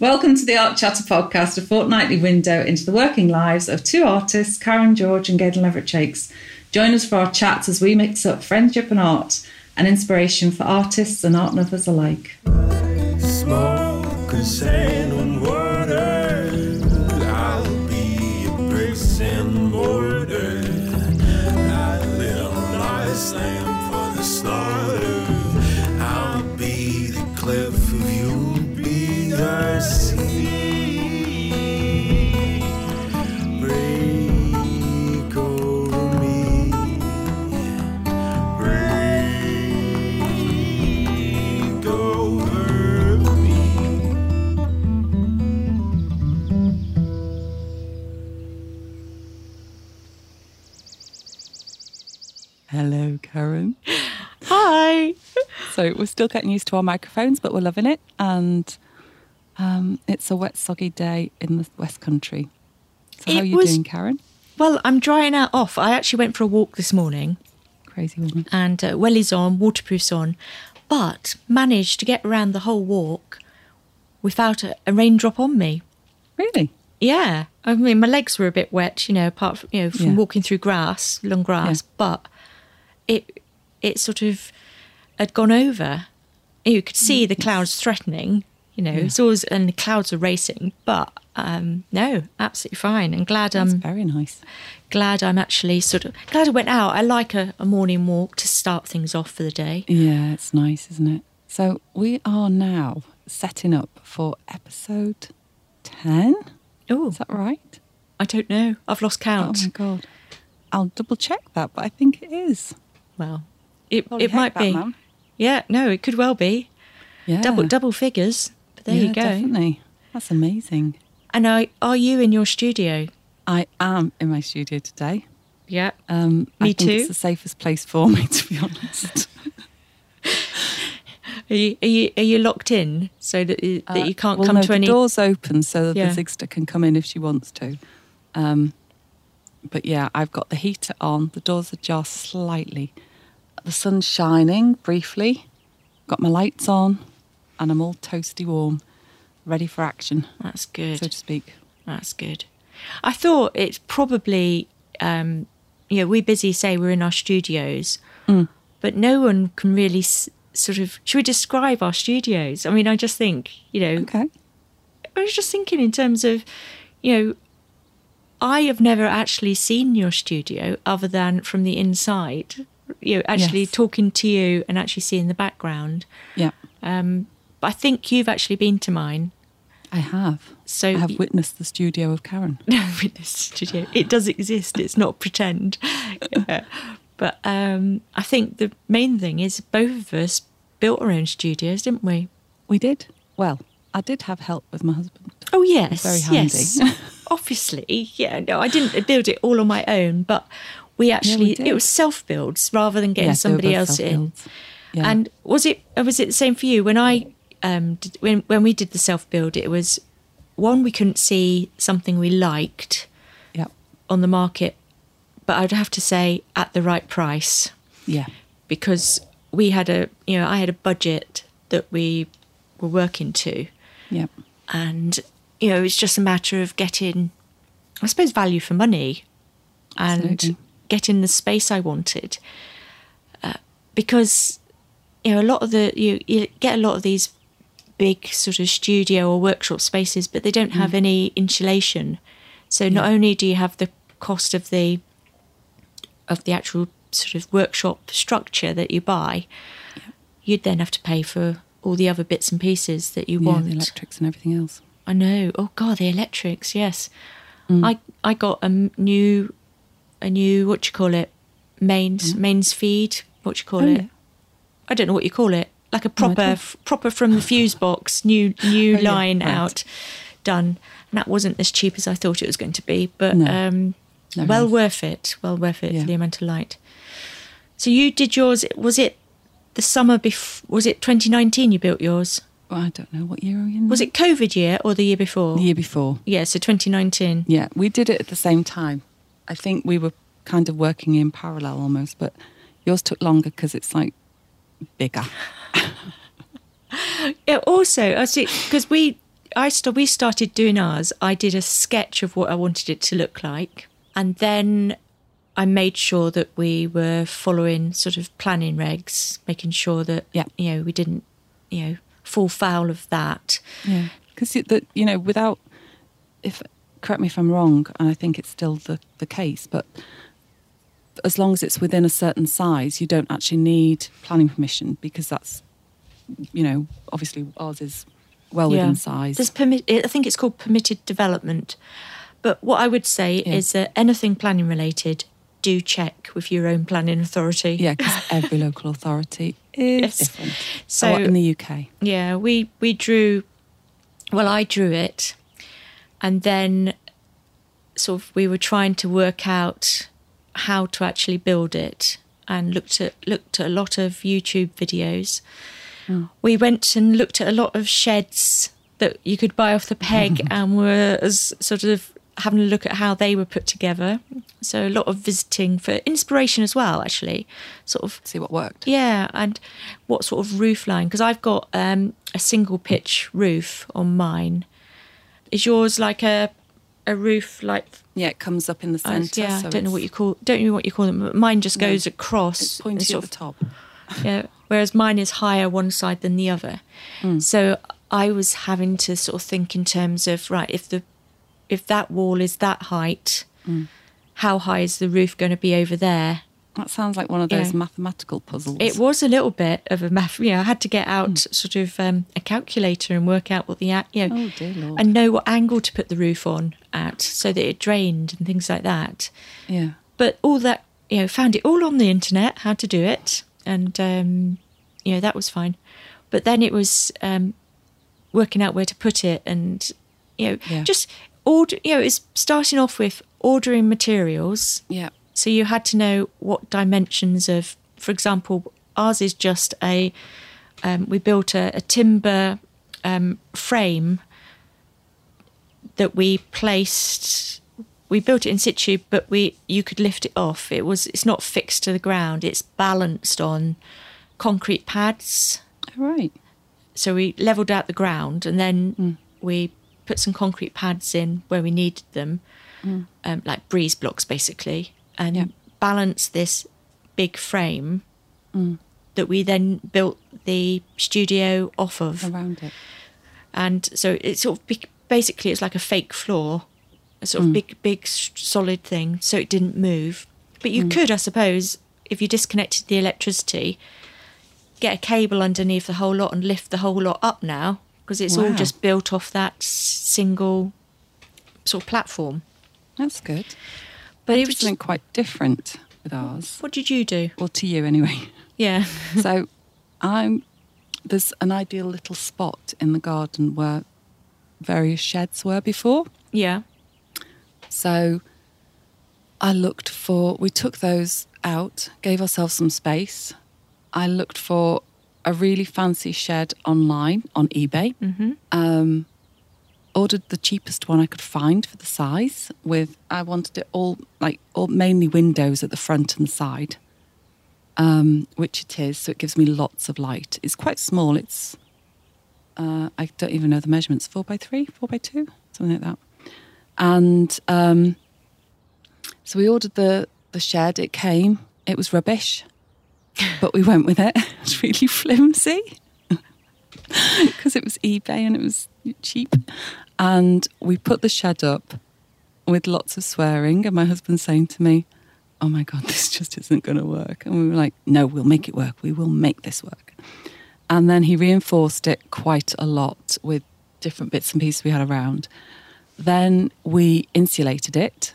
Welcome to the Art Chatter podcast, a fortnightly window into the working lives of two artists, Karen George and Gaynor Leverett-Jaques. Join us for our chats as we mix up friendship and art, and inspiration for artists and art lovers alike. Smoke and Hello, Karen. Hi. So we're still getting used to our microphones, but we're loving it. And um, it's a wet, soggy day in the West Country. So how It are you was- doing, Karen? Well, I'm drying out off. I actually went for a walk this morning Crazy woman. and uh, wellies on, waterproofs on, but managed to get around the whole walk without a, a raindrop on me. Really? Yeah. I mean, my legs were a bit wet, you know, apart from, you know, from Yeah. walking through grass, long grass, but it it sort of had gone over. You could see the clouds threatening, you know, it's always, and the clouds are racing, but um, no, absolutely fine. And glad That's I'm very nice. glad I'm actually sort of glad I went out. I like a, a morning walk to start things off for the day. Yeah, it's nice, isn't it? So we are now setting up for episode 10. Oh, Is that right? I don't know. I've lost count. Oh my God. I'll double check that, but I think it is. Well, it it might be. man. Yeah, no, it could well be Yeah. double double figures. But there Yeah, you go. Definitely. That's amazing. And I, are you in your studio? I am in my studio today. Yeah. Um, I Me think too. It's the safest place for me, to be honest. Are you are you, are you locked in so that you, that you can't Uh, well, come no, to the any? door's open so that Yeah. the Zigster can come in if she wants to. Um, but yeah, I've got the heater on. The doors ajar slightly. The sun's shining briefly. Got my lights on, and I'm all toasty warm, ready for action, That's good. so to speak. That's good. I thought it's probably, um, you know, we busy say we're in our studios, Mm. but no one can really s- sort of. Should we describe our studios? I mean, I just think, you know, Okay. I was just thinking in terms of, you know, I have never actually seen your studio other than from the inside. You know, actually Yes. talking to you and actually seeing the background. Yeah, Um, but I think you've actually been to mine. I have. So I have y- witnessed the studio of Karen. witness studio. It does exist. It's not pretend. Yeah. But um, I think the main thing is both of us built our own studios, didn't we? We did. Well, I did have help with my husband. Oh yes, Very handy. yes. Obviously, yeah. No, I didn't build it all on my own, but we actually did. it was self builds rather than getting were somebody else in. Yeah. And was it uh, was it the same for you when I um did, when when we did the self build? It was one we couldn't see something we liked yeah, on the market, but I'd have to say at the right price yeah, because we had a you know I had a budget that we were working to, yeah. and you know it's just a matter of getting, I suppose, value for money, and Absolutely. Getting the space I wanted, uh, because you know a lot of the you, you get a lot of these big sort of studio or workshop spaces, but they don't have any insulation. So not Yeah. only do you have the cost of the of the actual sort of workshop structure that you buy, you'd then have to pay for all the other bits and pieces that you yeah, want. the electrics and everything else. I know. Oh God, the electrics. Yes, Mm. I I got a new a new what do you call it mains mains feed. What do you call Oh, it? yeah. I don't know what you call it. Like a proper idea. f- proper from the fuse box. New new Oh, yeah, line right. out, done. And that wasn't as cheap as I thought it was going to be, but No. um, Never well worth it. Well worth it Yeah. for the amount of light. So you did yours. Was it the summer before? Was it 2019? You built yours. Well, I don't know what year are we in. Was it COVID year or the year before? the year before? Yeah, so 2019. Yeah, we did it at the same time. I think we were kind of working in parallel almost, but yours took longer because it's like bigger. Yeah, also, I see, because we, I st- we started doing ours. I did a sketch of what I wanted it to look like, and then I made sure that we were following sort of planning regs, making sure that Yeah. you know we didn't you know fall foul of that. Yeah, because that you know, without if correct me if I'm wrong, and I think it's still the the case, but as long as it's within a certain size, you don't actually need planning permission because that's you know obviously ours is well within size. There's permit. I think it's called permitted development. But what I would say Yeah. is that anything planning related, do check with your own planning authority. yeah, because every local authority is Yes. different. So- So in the UK, Yeah, we we drew. Well, I drew it, and then sort of we were trying to work out how to actually build it, and looked at looked at a lot of YouTube videos. We went and looked at a lot of sheds that you could buy off the peg, and were as sort of having a look at how they were put together. So a lot of visiting for inspiration as well, actually. Sort of see what worked. yeah, and what sort of roof line? Because I've got um, a single pitch roof on mine. Is yours like a a roof like? Yeah, it comes up in the uh, centre. yeah, so I don't know what you call. Don't know what you call them. but Mine just No, goes across. It's pointy sort at the of- top. yeah, whereas mine is higher one side than the other. Hmm. So I was having to sort of think in terms of right if the if that wall is that height, Hmm. how high is the roof going to be over there? That sounds like one of those Yeah. mathematical puzzles. It was a little bit of a math. You know, I had to get out Hmm. sort of um, a calculator and work out what the you know, Oh dear lord. and know what angle to put the roof on at so that it drained and things like that. yeah. But all that you know, found it all on the internet how to do it, and um, you know that was fine. But then it was um, working out where to put it, and you know, Yeah. just order. You know, it's starting off with ordering materials. Yeah. So you had to know what dimensions of, for example, ours is just a. Um, we built a, a timber um, frame that we placed. We built it in situ, but we you could lift it off. It was it's not fixed to the ground. It's balanced on concrete pads. All right. So we leveled out the ground, and then we put some concrete pads in where we needed them, um, like breeze blocks basically, and Yeah. balanced this big frame mm. that we then built the studio off of. Around it. And so it's sort of big, basically it's like a fake floor, a sort of mm. big, big solid thing, so it didn't move. But you mm. could, I suppose, if you disconnected the electricity, get a cable underneath the whole lot and lift the whole lot up now because it's all just built off that single sort of platform. That's good. But it was something quite different with ours. what did you do? Well, to you anyway. Yeah. so I'm there's an ideal little spot in the garden where various sheds were before. yeah. So I looked for we took those out, gave ourselves some space. I looked for a really fancy shed online on eBay. hmm um, ordered the cheapest one I could find for the size. With I wanted it all like all mainly windows at the front and side, um, which it is. So it gives me lots of light. It's quite small. It's uh, I don't even know the measurements. Four by three, four by two, something like that. And um, so we ordered the the shed. It came. It was rubbish, but we went with it. It's really flimsy because it was eBay and it was cheap. And we put the shed up with lots of swearing, and my husband saying to me, Oh my God, this just isn't going to work. And we were like, No, we'll make it work. We will make this work. And then he reinforced it quite a lot with different bits and pieces we had around. Then we insulated it.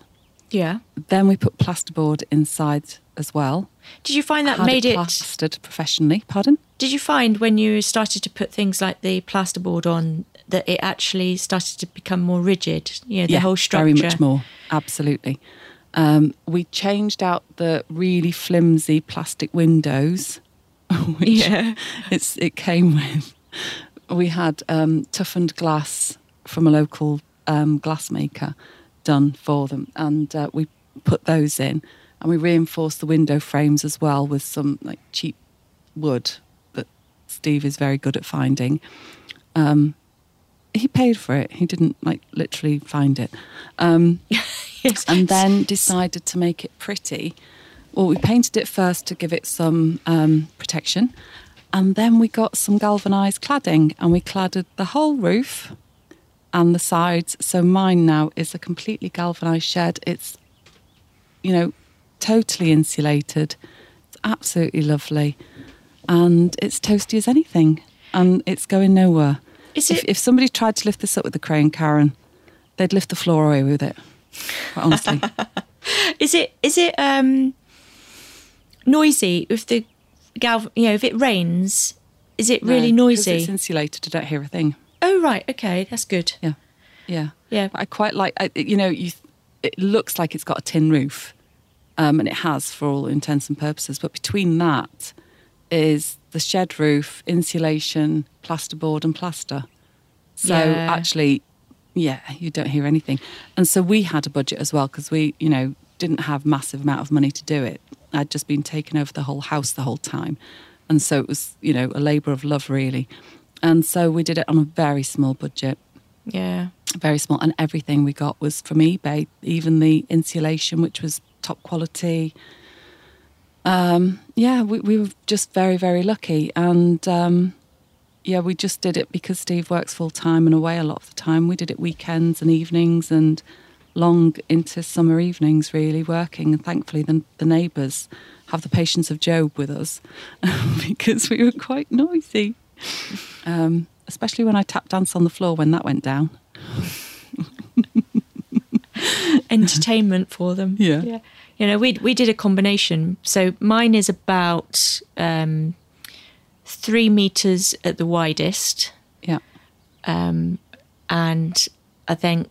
Yeah. Then we put plasterboard inside as well. Did you find that Had made it? plastered professionally. Pardon? Did you find when you started to put things like the plasterboard on that it actually started to become more rigid? You know, the whole structure. Very much more. Absolutely. Um, we changed out the really flimsy plastic windows, which Yeah. it's it came with. We had um, toughened glass from a local um, glassmaker done for them, and uh, we put those in, and we reinforced the window frames as well with some like cheap wood that Steve is very good at finding. Um, he paid for it. He didn't like literally find it. Um, Yes. and then decided to make it pretty. Well, we painted it first to give it some um, protection, and then we got some galvanized cladding and we cladded the whole roof and the sides. So mine now is a completely galvanized shed. It's, you know, totally insulated. It's absolutely lovely, and it's toasty as anything, and it's going nowhere. Is if, it- if somebody tried to lift this up with a crane, Karen, they'd lift the floor away with it. Quite honestly. Is it is it um noisy if the gal you know if it rains? Is it really No, noisy? It's insulated. I don't hear a thing. oh right, okay, that's good. Yeah, yeah, Yeah. I quite like. I, you know, you. It looks like it's got a tin roof, um, and it has for all intents and purposes. But between that is the shed roof, insulation, plasterboard, and plaster. So Yeah. actually, yeah, you don't hear anything. And so we had a budget as well because we, you know, didn't have massive amount of money to do it. I'd just been taking over the whole house the whole time, and so it was, you know, a labour of love really. And so we did it on a very small budget Yeah. very small, and everything we got was from eBay. Even the insulation, which was top quality. Um, yeah, we, we were just very, very lucky, and um, yeah, we just did it because Steve works full time and away a lot of the time. We did it weekends and evenings and long into summer evenings, really working. And thankfully, the, the neighbours have the patience of Job with us because we were quite noisy. Um, especially when I tap dance on the floor when that went down. Entertainment for them. Yeah. Yeah. You know, we we did a combination. So mine is about um three meters at the widest. Yeah. um, and I think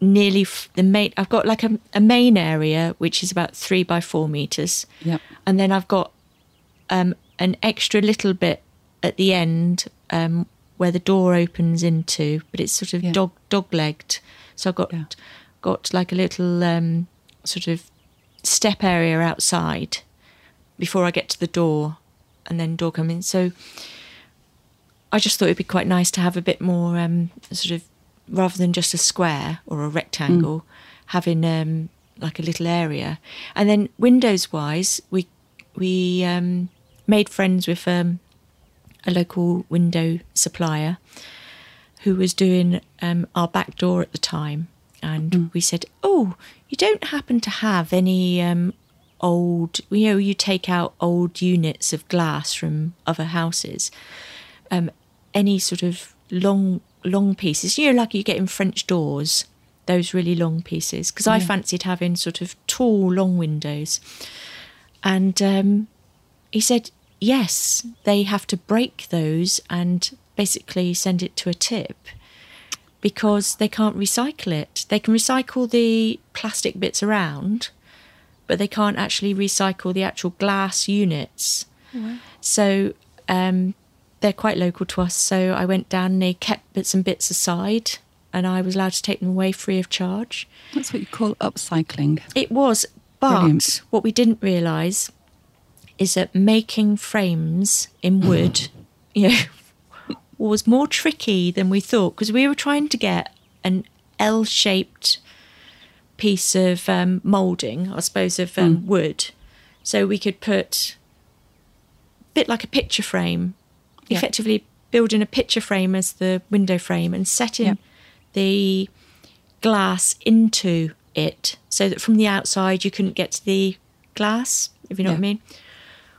nearly f- the main. I've got like a, a main area which is about three by four meters, Yep. and then I've got um, an extra little bit at the end um, where the door opens into, but it's sort of Yeah. dog dog legged. So I've got Yeah. Got like a little um, sort of step area outside before I get to the door, and then door come in. So I just thought it'd be quite nice to have a bit more um, sort of rather than just a square or a rectangle, having um, like a little area. And then windows wise, we we um, made friends with um, a local window supplier who was doing um, our back door at the time, and we said, "Oh, you don't happen to have any um, old? You know, you take out old units of glass from other houses." um, any sort of long long pieces. You know, like you get in French doors, those really long pieces. Because I fancied having sort of tall, long windows. And um, he said, yes, they have to break those and basically send it to a tip because they can't recycle it. They can recycle the plastic bits around, but they can't actually recycle the actual glass units. So um, they're quite local to us. So I went down and they kept bits and bits aside, and I was allowed to take them away free of charge. That's what you call upcycling. It was, but Brilliant. what we didn't realise is that making frames in wood, you know, was more tricky than we thought because we were trying to get an L-shaped piece of um, moulding, I suppose, of um, wood, so we could put a bit like a picture frame, Yeah. effectively building a picture frame as the window frame and setting Yeah. the glass into it so that from the outside you couldn't get to the glass, if you know what I mean.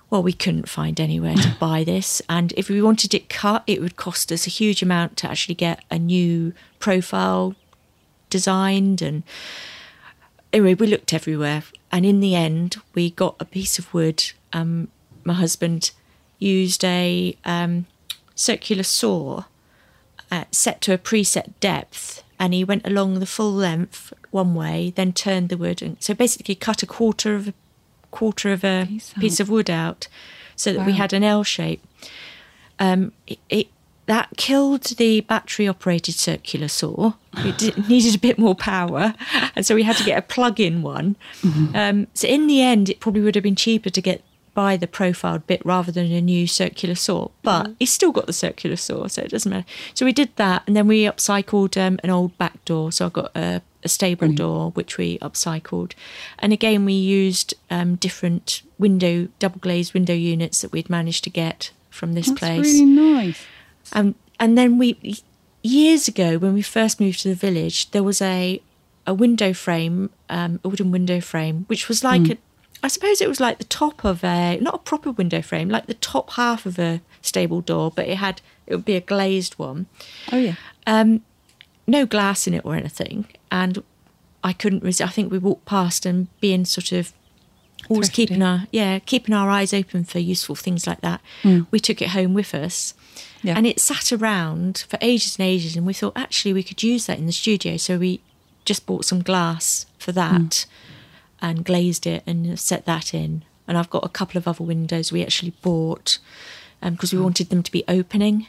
Well, we couldn't find anywhere to buy this. And if we wanted it cut, it would cost us a huge amount to actually get a new profile designed. And anyway, we looked everywhere. And in the end, we got a piece of wood. Um, my husband used a um, circular saw uh, set to a preset depth and he went along the full length one way then turned the wood and so basically cut a quarter of a quarter of a Piece piece, of wood out so that we had an L shape um, it, it that killed the battery operated circular saw it did, needed a bit more power and so we had to get a plug in one um, so in the end it probably would have been cheaper to get buy the profiled bit rather than a new circular saw. But he's still got the circular saw, so it doesn't matter. So we did that, and then we upcycled um, an old back door. So I got a, a stable Brilliant. door which we upcycled, and again we used um, different window double glazed window units that we'd managed to get from this That's place. really nice. Um, and then we years ago when we first moved to the village, there was a a window frame, um, a wooden window frame, which was like Hmm. a, I suppose it was like the top of a not a proper window frame, like the top half of a stable door, but it had it would be a glazed one, Oh yeah. no glass in it or anything, and I couldn't resist. I think we walked past and being sort of always Thrifty. keeping our yeah keeping our eyes open for useful things like that. Hmm. We took it home with us. Yeah. And it sat around for ages and ages, and we thought actually we could use that in the studio. So we just bought some glass for that hmm. and glazed it and set that in. And I've got a couple of other windows we actually bought um, because we oh. wanted them to be opening.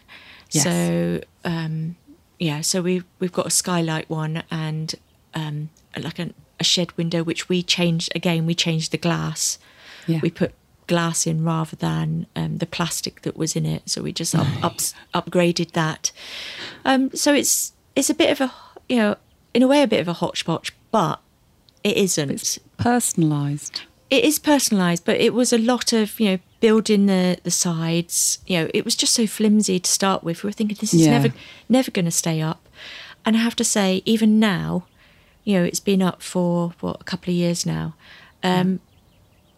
Yes. So um, yeah, so we we've got a skylight one and um, like an, a shed window which we changed again. We changed the glass. Yeah. We put glass in rather than um, the plastic that was in it. So we just up, ups, upgraded that. Um, so it's it's a bit of a you know in a way a bit of a hodgepodge, but it isn't. It's personalised. it is personalised, but it was a lot of you know building the the sides. You know, it was just so flimsy to start with. We were thinking this is Yeah. never never going to stay up, and I have to say, even now, you know, it's been up for what a couple of years now. Um,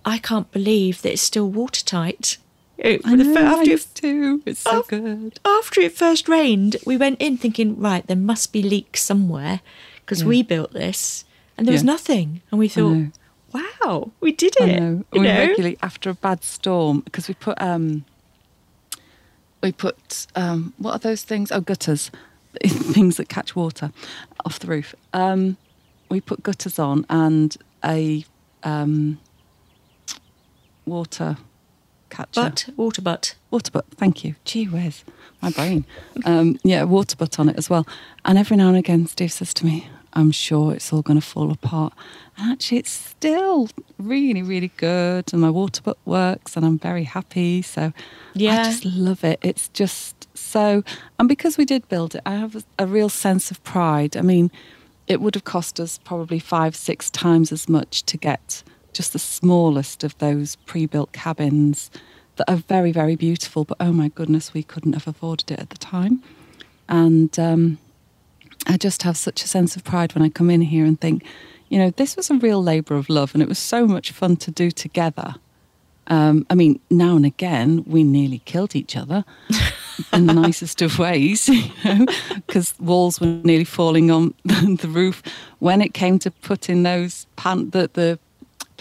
I can't believe that it's still watertight. Know, I know, after, used to. It's so good. after it first rained, we went in thinking, right, there must be leaks somewhere because Yeah. we built this, and there was nothing, and we thought. Wow, we did I it. know. you we know? regularly after a bad storm because we put um we put um what are those things? Oh, gutters, things that catch water off the roof. Um, we put gutters on and a um water catcher. But water butt. water butt. Thank you. Gee whiz, my brain. Um, yeah, water butt on it as well. And every now and again, Steve says to me, "I'm sure it's all going to fall apart." And actually, it's still really, really good. And my water butt works, and I'm very happy. So Yeah. I just love it. It's just so. And because we did build it, I have a, real sense of pride. I mean, it would have cost us probably five, six times as much to get just the smallest of those pre-built cabins that are very, very beautiful. But oh my goodness, we couldn't have afforded it at the time. And um, I just have such a sense of pride when I come in here and think, you know, this was a real labour of love, and it was so much fun to do together. Um, I mean, now and again, we nearly killed each other in the nicest of ways, you know, because walls were nearly falling on the roof. When it came to putting those pan- the, the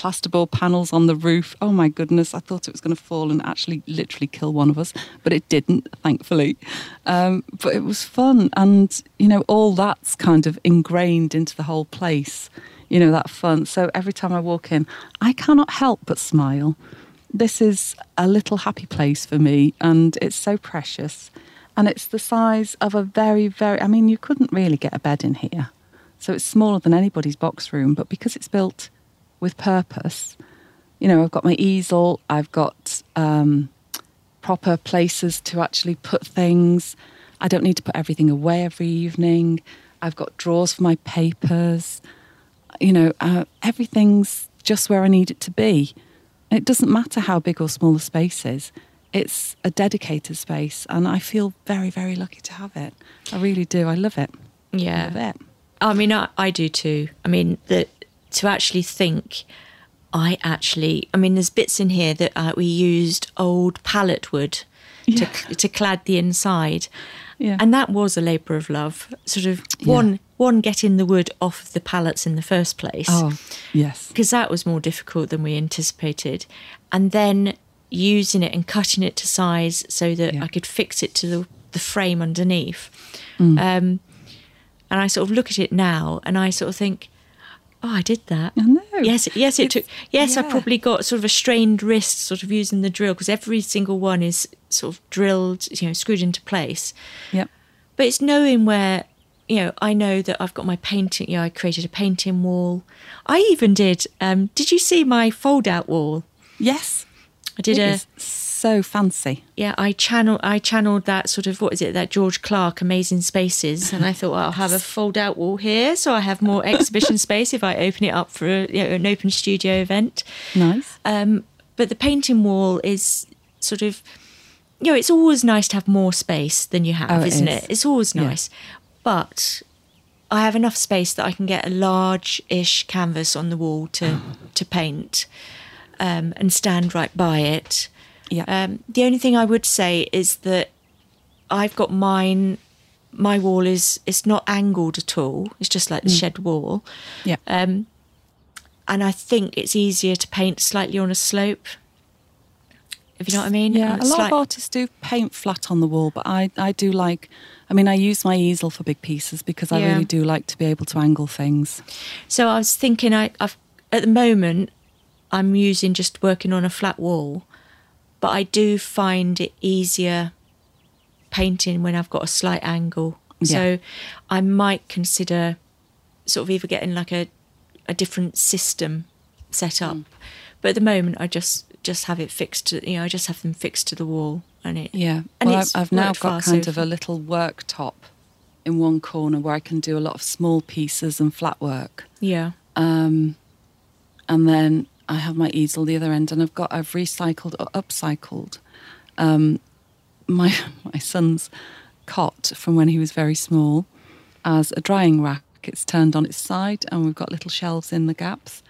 plasterboard panels on the roof, oh my goodness, I thought it was going to fall and actually literally kill one of us, but it didn't, thankfully. Um, but it was fun, and you know, all that's kind of ingrained into the whole place. You know, that fun. So every time I walk in, I cannot help but smile this is a little happy place for me and it's so precious and it's the size of a very very i mean you couldn't really get a bed in here so it's smaller than anybody's box room but because it's built with purpose you know i've got my easel i've got um, proper places to actually put things i don't need to put everything away every evening i've got drawers for my papers you know uh, everything's just where i need it to be it doesn't matter how big or small the space is. It's a dedicated space, and I feel very, very lucky to have it. I really do. I love it. Yeah. I love it. I mean, I, I do too. I mean, that to actually think, I actually, I mean, there's bits in here that uh, we used old pallet wood Yeah. to to clad the inside, Yeah. and that was a labour of love. Sort of Yeah. one one getting the wood off of the pallets in the first place Oh, yes. because that was more difficult than we anticipated. And then using it and cutting it to size so that. I could fix it to the, the frame underneath. Mm. Um, and I sort of look at it now and I sort of think, oh, I did that. I know. Yes, yes, it It's- took. Yes, I probably got sort of a strained wrist, sort of using the drill because every single one is sort of drilled, you know, screwed into place. Yep. But it's knowing where, you know, I know that I've got my painting. You know, I created a painting wall. I even did. Um, did you see my fold-out wall? Yes. I did It a is so fancy. yeah. I channel I channeled that sort of what is it that George Clarke Amazing Spaces, and I thought well, I'll have a fold out wall here, so I have more exhibition space if I open it up for a, you know, an open studio event. Nice. Um, but the painting wall is sort of, you know, it's always nice to have more space than you have, Oh, it isn't is. it? It's always Yeah. nice. But I have enough space that I can get a large-ish canvas on the wall to to paint um, and stand right by it. Yeah. Um, the only thing I would say is that I've got mine. My wall is it's not angled at all. It's just like the shed wall yeah. um, and I think it's easier to paint slightly on a slope. If you know what I mean? Yeah, a lot slight- of artists do paint flat on the wall, but I, I do like. I mean, I use my easel for big pieces because I Yeah. really do like to be able to angle things. So I was thinking, I, I've at the moment, I'm using just working on a flat wall, but I do find it easier painting when I've got a slight angle. So I might consider sort of either getting like a a different system set up, but at the moment I just just have it fixed to you know I just have them fixed to the wall and it Yeah, and well, it's I've, I've now got kind so of a little worktop in one corner where I can do a lot of small pieces and flat work. yeah. Um, and then I have my easel the other end, and I've got I've recycled or upcycled um, my my son's cot from when he was very small as a drying rack. It's turned on its side, and we've got little shelves in the gaps,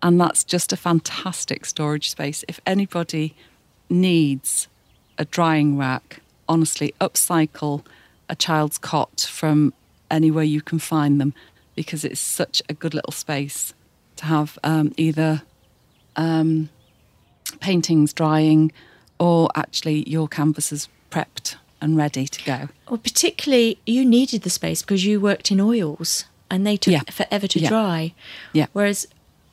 and that's just a fantastic storage space. If anybody needs a drying rack, honestly, upcycle a child's cot from anywhere you can find them because it's such a good little space to have um, either um, paintings drying or actually your canvases prepped and ready to go. Well, particularly you needed the space because you worked in oils and they took Yeah. forever to Yeah. dry. Yeah. Whereas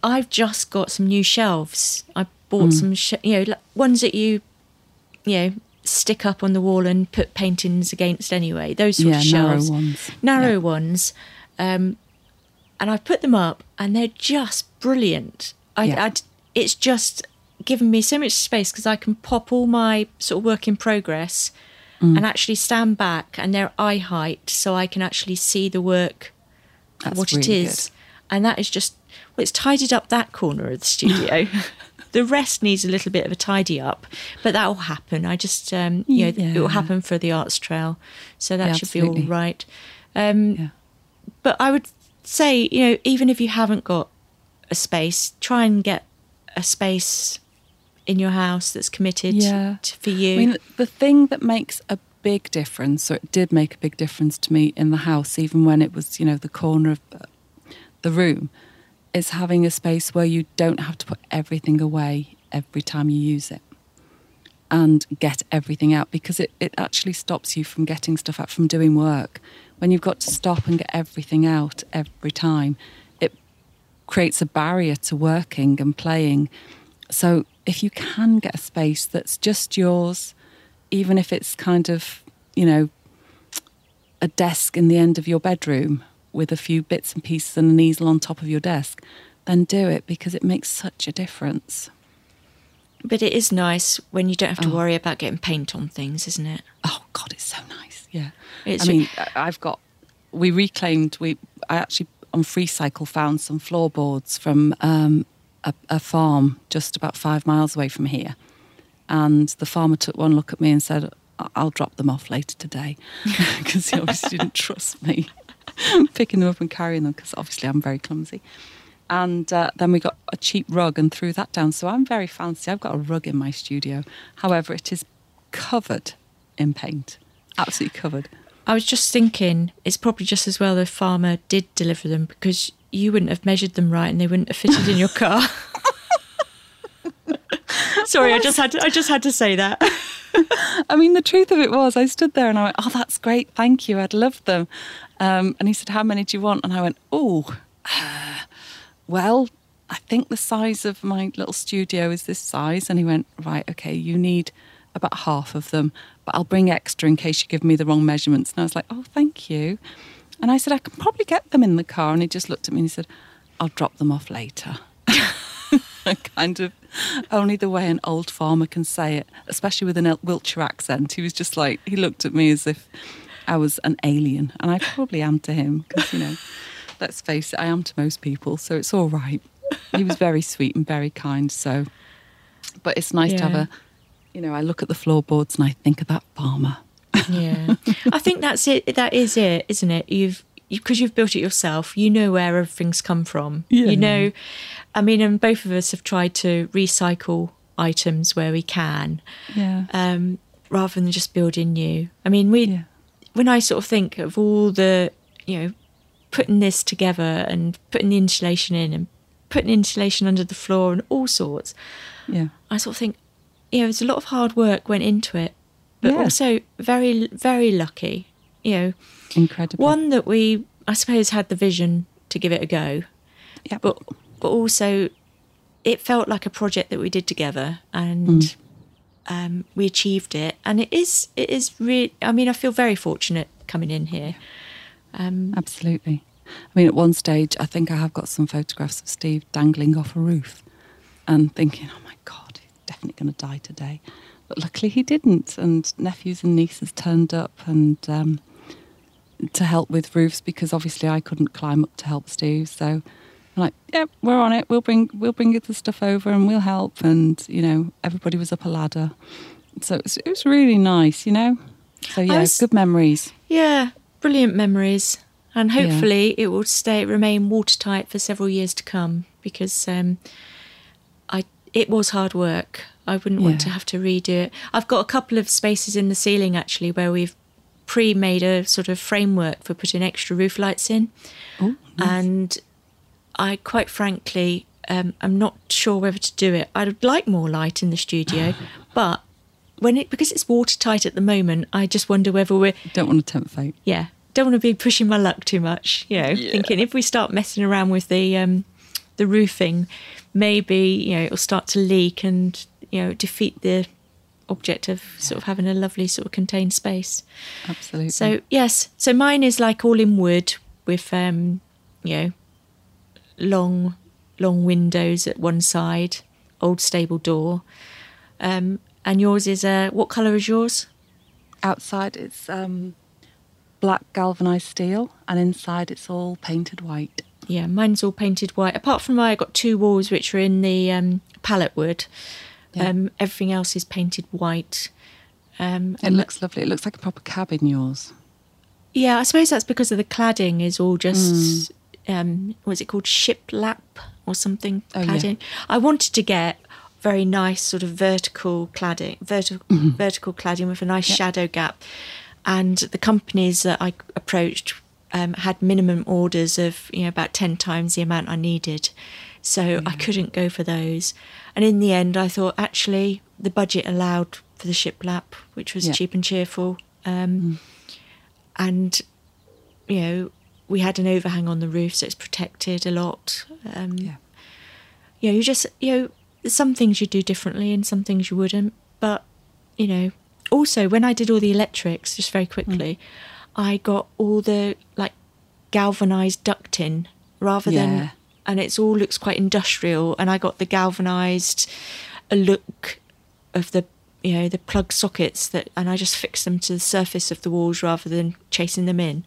I've just got some new shelves. I bought Mm. some, sh- you know, ones that you, you know, stick up on the wall and put paintings against anyway. Those sort Yeah, of narrow shelves, ones. narrow Yeah. ones. Um, and I've put them up, and they're just brilliant. I, Yeah. I'd, it's just given me so much space because I can pop all my sort of work in progress Mm. and actually stand back, and they're eye height, so I can actually see the work, That's what it really is, and that is just well, it's tidied up that corner of the studio. the rest needs a little bit of a tidy up, but that will happen. I just, um, you know, it will happen for the arts trail, so that Yeah, should be all right. Um, Yeah. but I would say, you know, even if you haven't got a space, try and get a space in your house that's committed Yeah. to, for you. I mean, the thing that makes a big difference, or it did make a big difference to me in the house, even when it was, you know, the corner of uh, the room, is having a space where you don't have to put everything away every time you use it and get everything out because it, it actually stops you from getting stuff out, from doing work. When you've got to stop and get everything out every time, creates a barrier to working and playing. So if you can get a space that's just yours, even if it's kind of, you know, a desk in the end of your bedroom with a few bits and pieces and an easel on top of your desk, then do it because it makes such a difference. but it is nice when you don't have to Oh. worry about getting paint on things, isn't it? Oh God, it's so nice. Yeah, It's- I mean, I've got. We reclaimed. We I actually on Free Cycle found some floorboards from um, a, a farm just about five miles away from here, and the farmer took one look at me and said, "I- "I'll drop them off later today," because he obviously didn't trust me picking them up and carrying them because obviously I'm very clumsy. And uh, then we got a cheap rug and threw that down. So I'm very fancy. I've got a rug in my studio. However, it is covered in paint, absolutely covered. I was just thinking it's probably just as well the farmer did deliver them because you wouldn't have measured them right and they wouldn't have fitted in your car. Sorry, I just had to, I just had to say that. I mean, the truth of it was, I stood there and I went, "Oh, that's great, thank you, I'd love them." Um, and he said, "How many do you want?" And I went, "Oh, uh, well, I think the size of my little studio is this size." And he went, "Right, okay, you need about half of them, but I'll bring extra in case you give me the wrong measurements." And I was like, "Oh, thank you." And I said, "I can probably get them in the car." And he just looked at me and he said, "I'll drop them off later." kind of only the way an old farmer can say it, especially with an Wiltshire accent. He was just like, he looked at me as if I was an alien. And I probably am to him because, you know, let's face it, I am to most people. So it's all right. He was very sweet and very kind. So, but it's nice to have a, you know, I look at the floorboards and I think of that farmer. yeah i think that's it that is it isn't it you've because you, have built it yourself you know where everything's come from Yeah. you know i mean and both of us have tried to recycle items where we can Yeah. um, rather than just building new i mean we Yeah. when i sort of think of all the you know putting this together and putting the insulation in and putting insulation under the floor and all sorts yeah. I sort of think, you know, there's a lot of hard work went into it, but Yeah. also very, very lucky. You know, Incredible. one that we, I suppose, had the vision to give it a go, yeah. but but also, it felt like a project that we did together, and Mm. um, we achieved it. And it is, it is really. I mean, I feel very fortunate coming in here. Um, Absolutely. I mean, at one stage, I think I have got some photographs of Steve dangling off a roof and thinking, oh my God, definitely going to die today. But luckily he didn't. And nephews and nieces turned up and um, to help with roofs because obviously I couldn't climb up to help Steve. So I'm like, yep, we're on it. We'll bring, we'll bring the stuff over and we'll help. And, you know, everybody was up a ladder. So it was, it was really nice, you know? So yeah, was- good memories. Yeah, brilliant memories, and Yeah. hopefully it will stay remain watertight for several years to come because um, it was hard work. I wouldn't want to have to redo it. I've got a couple of spaces in the ceiling actually where we've pre-made a sort of framework for putting extra roof lights in, Oh, nice. and I quite frankly um, I'm not sure whether to do it. I'd like more light in the studio, but when it because it's watertight at the moment, I just wonder whether we're Don't want to tempt fate. yeah don't want to be pushing my luck too much you know thinking if we start messing around with the um the roofing maybe you know it'll start to leak and you know defeat the object of sort of having a lovely sort of contained space. Absolutely. so yes. So mine is like all in wood with um you know long long windows at one side old stable door. Um and yours is uh what color is yours? Outside it's um, black galvanized steel, and inside it's all painted white. Yeah, mine's all painted white. Apart from I got two walls which are in the um, pallet wood. Yeah. Um, everything else is painted white. Um, It looks lovely. It looks like a proper cabin. Yours. yeah, I suppose that's because of the cladding is all just um, what's it called shiplap or something Oh, yeah. cladding. I wanted to get very nice sort of vertical cladding, vertical vertical cladding with a nice shadow gap, and the companies that I approached um, had minimum orders of you know about ten times the amount I needed, so I couldn't go for those. And in the end, I thought actually the budget allowed for the shiplap, which was Yeah. cheap and cheerful. Um, and you know we had an overhang on the roof so it's protected a lot um Yeah. you know you just you know some things you do differently and some things you wouldn't but you know also when i did all the electrics just very quickly i got all the like galvanized ducting rather Yeah. than and it's all looks quite industrial and i got the galvanized a look of the you know the plug sockets that and i just fixed them to the surface of the walls rather than chasing them in.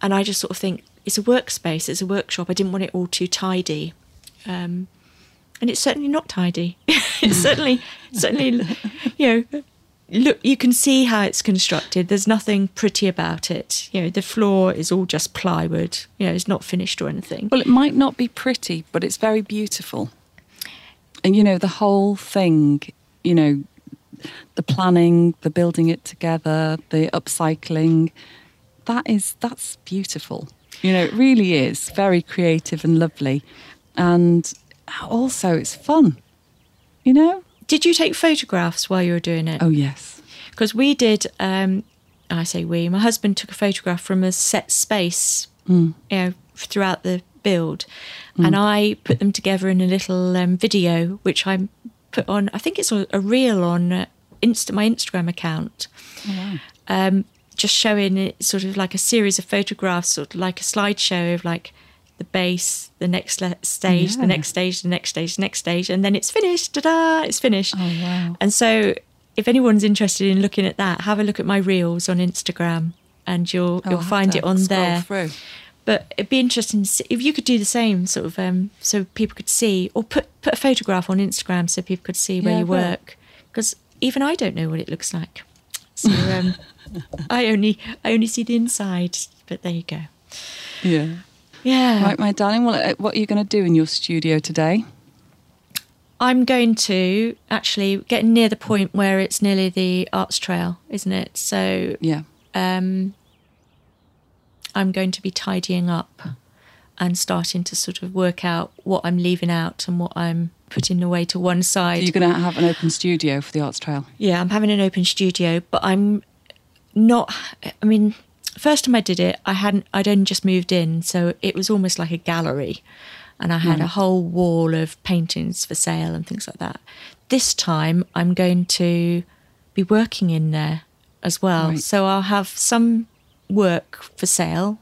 And i just sort of think it's a workspace it's a workshop i didn't want it all too tidy. Um, and it's certainly not tidy. It's certainly certainly you know look you can see how it's constructed there's nothing pretty about it you know the floor is all just plywood you know it's not finished or anything Well, it might not be pretty, but it's very beautiful. And you know, the whole thing, you know, the planning, the building it together, the upcycling, that is that's beautiful. You know, it really is very creative and lovely. And also it's fun. You know? Did you take photographs while you were doing it? Oh yes. because we did um i say we my husband took a photograph from a set space you know throughout the build. And i put them together in a little um, video which i put on i think it's a, a reel on uh, Insta, my instagram account. Um, just showing it sort of like a series of photographs, sort of like a slideshow of like the base, the next le- stage, Yeah. the next stage, the next stage, the next stage, and then it's finished. Ta-da! It's finished. Oh, wow. And so, if anyone's interested in looking at that, have a look at my reels on Instagram, and you'll Oh, you'll I'll find it on scroll there. Through. But it'd be interesting to see, if you could do the same, sort of, um, so people could see, or put put a photograph on Instagram so people could see where Yeah, you work. Because even I don't know what it looks like. So um, I only I only see the inside. But there you go. Yeah. Yeah. Right, my darling. Well, uh, what are you going to do in your studio today? I'm going to actually get near the point where it's nearly the arts trail, isn't it? So Yeah. um, I'm going to be tidying up and starting to sort of work out what I'm leaving out and what I'm putting away to one So side. you're going to have an open studio for the Arts Trail. yeah, I'm having an open studio, but I'm not. I mean, first time I did it, I hadn't. I'd only just moved in, so it was almost like a gallery, and I had a hmm. whole wall of paintings for sale and things like that. This time, I'm going to be working in there as well, Right. so I'll have some work for sale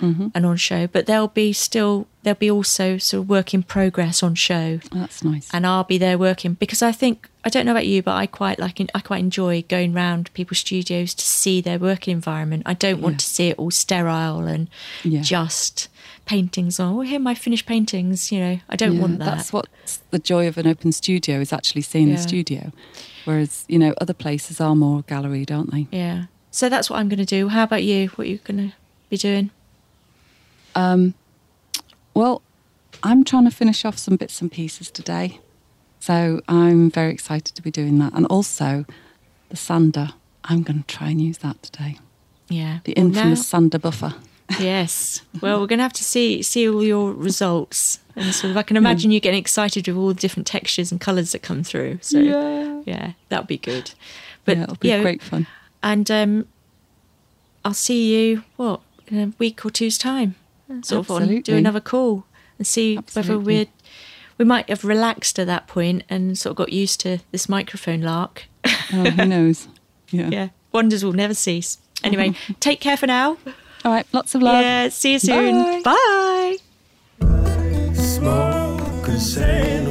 Mm-hmm. and on show, but there'll be still there'll be also sort of work in progress on show Oh, that's nice. and I'll be there working because I think I don't know about you, but I quite like I quite enjoy going round people's studios to see their working environment. I don't want Yeah. to see it all sterile and Yeah. just paintings on. Oh, here are my finished paintings. You know, I don't Yeah, want that. That's what's the joy of an open studio is actually seeing the studio. Whereas, you know, other places are more galleried, aren't they? yeah. So that's what I'm going to do. How about you? What are you going to be doing? Um, well, I'm trying to finish off some bits and pieces today. So I'm very excited to be doing that. And also, the sander, I'm going to try and use that today. Yeah. The Well, infamous now- sander buffer. yes. Well, we're going to have to see see all your results, and sort of I can imagine you getting excited with all the different textures and colours that come through. So Yeah. yeah, that'll be good. But yeah, it'll be yeah, great fun. and um, I'll see you what in a week or two's time. Sort of on, do another call and see whether we're we might have relaxed at that point and sort of got used to this microphone lark. Oh, who knows? Yeah. yeah, wonders will never cease. Anyway, take care for now. All right. Lots of love. Yeah, see you soon. Bye. Bye. Smoke and say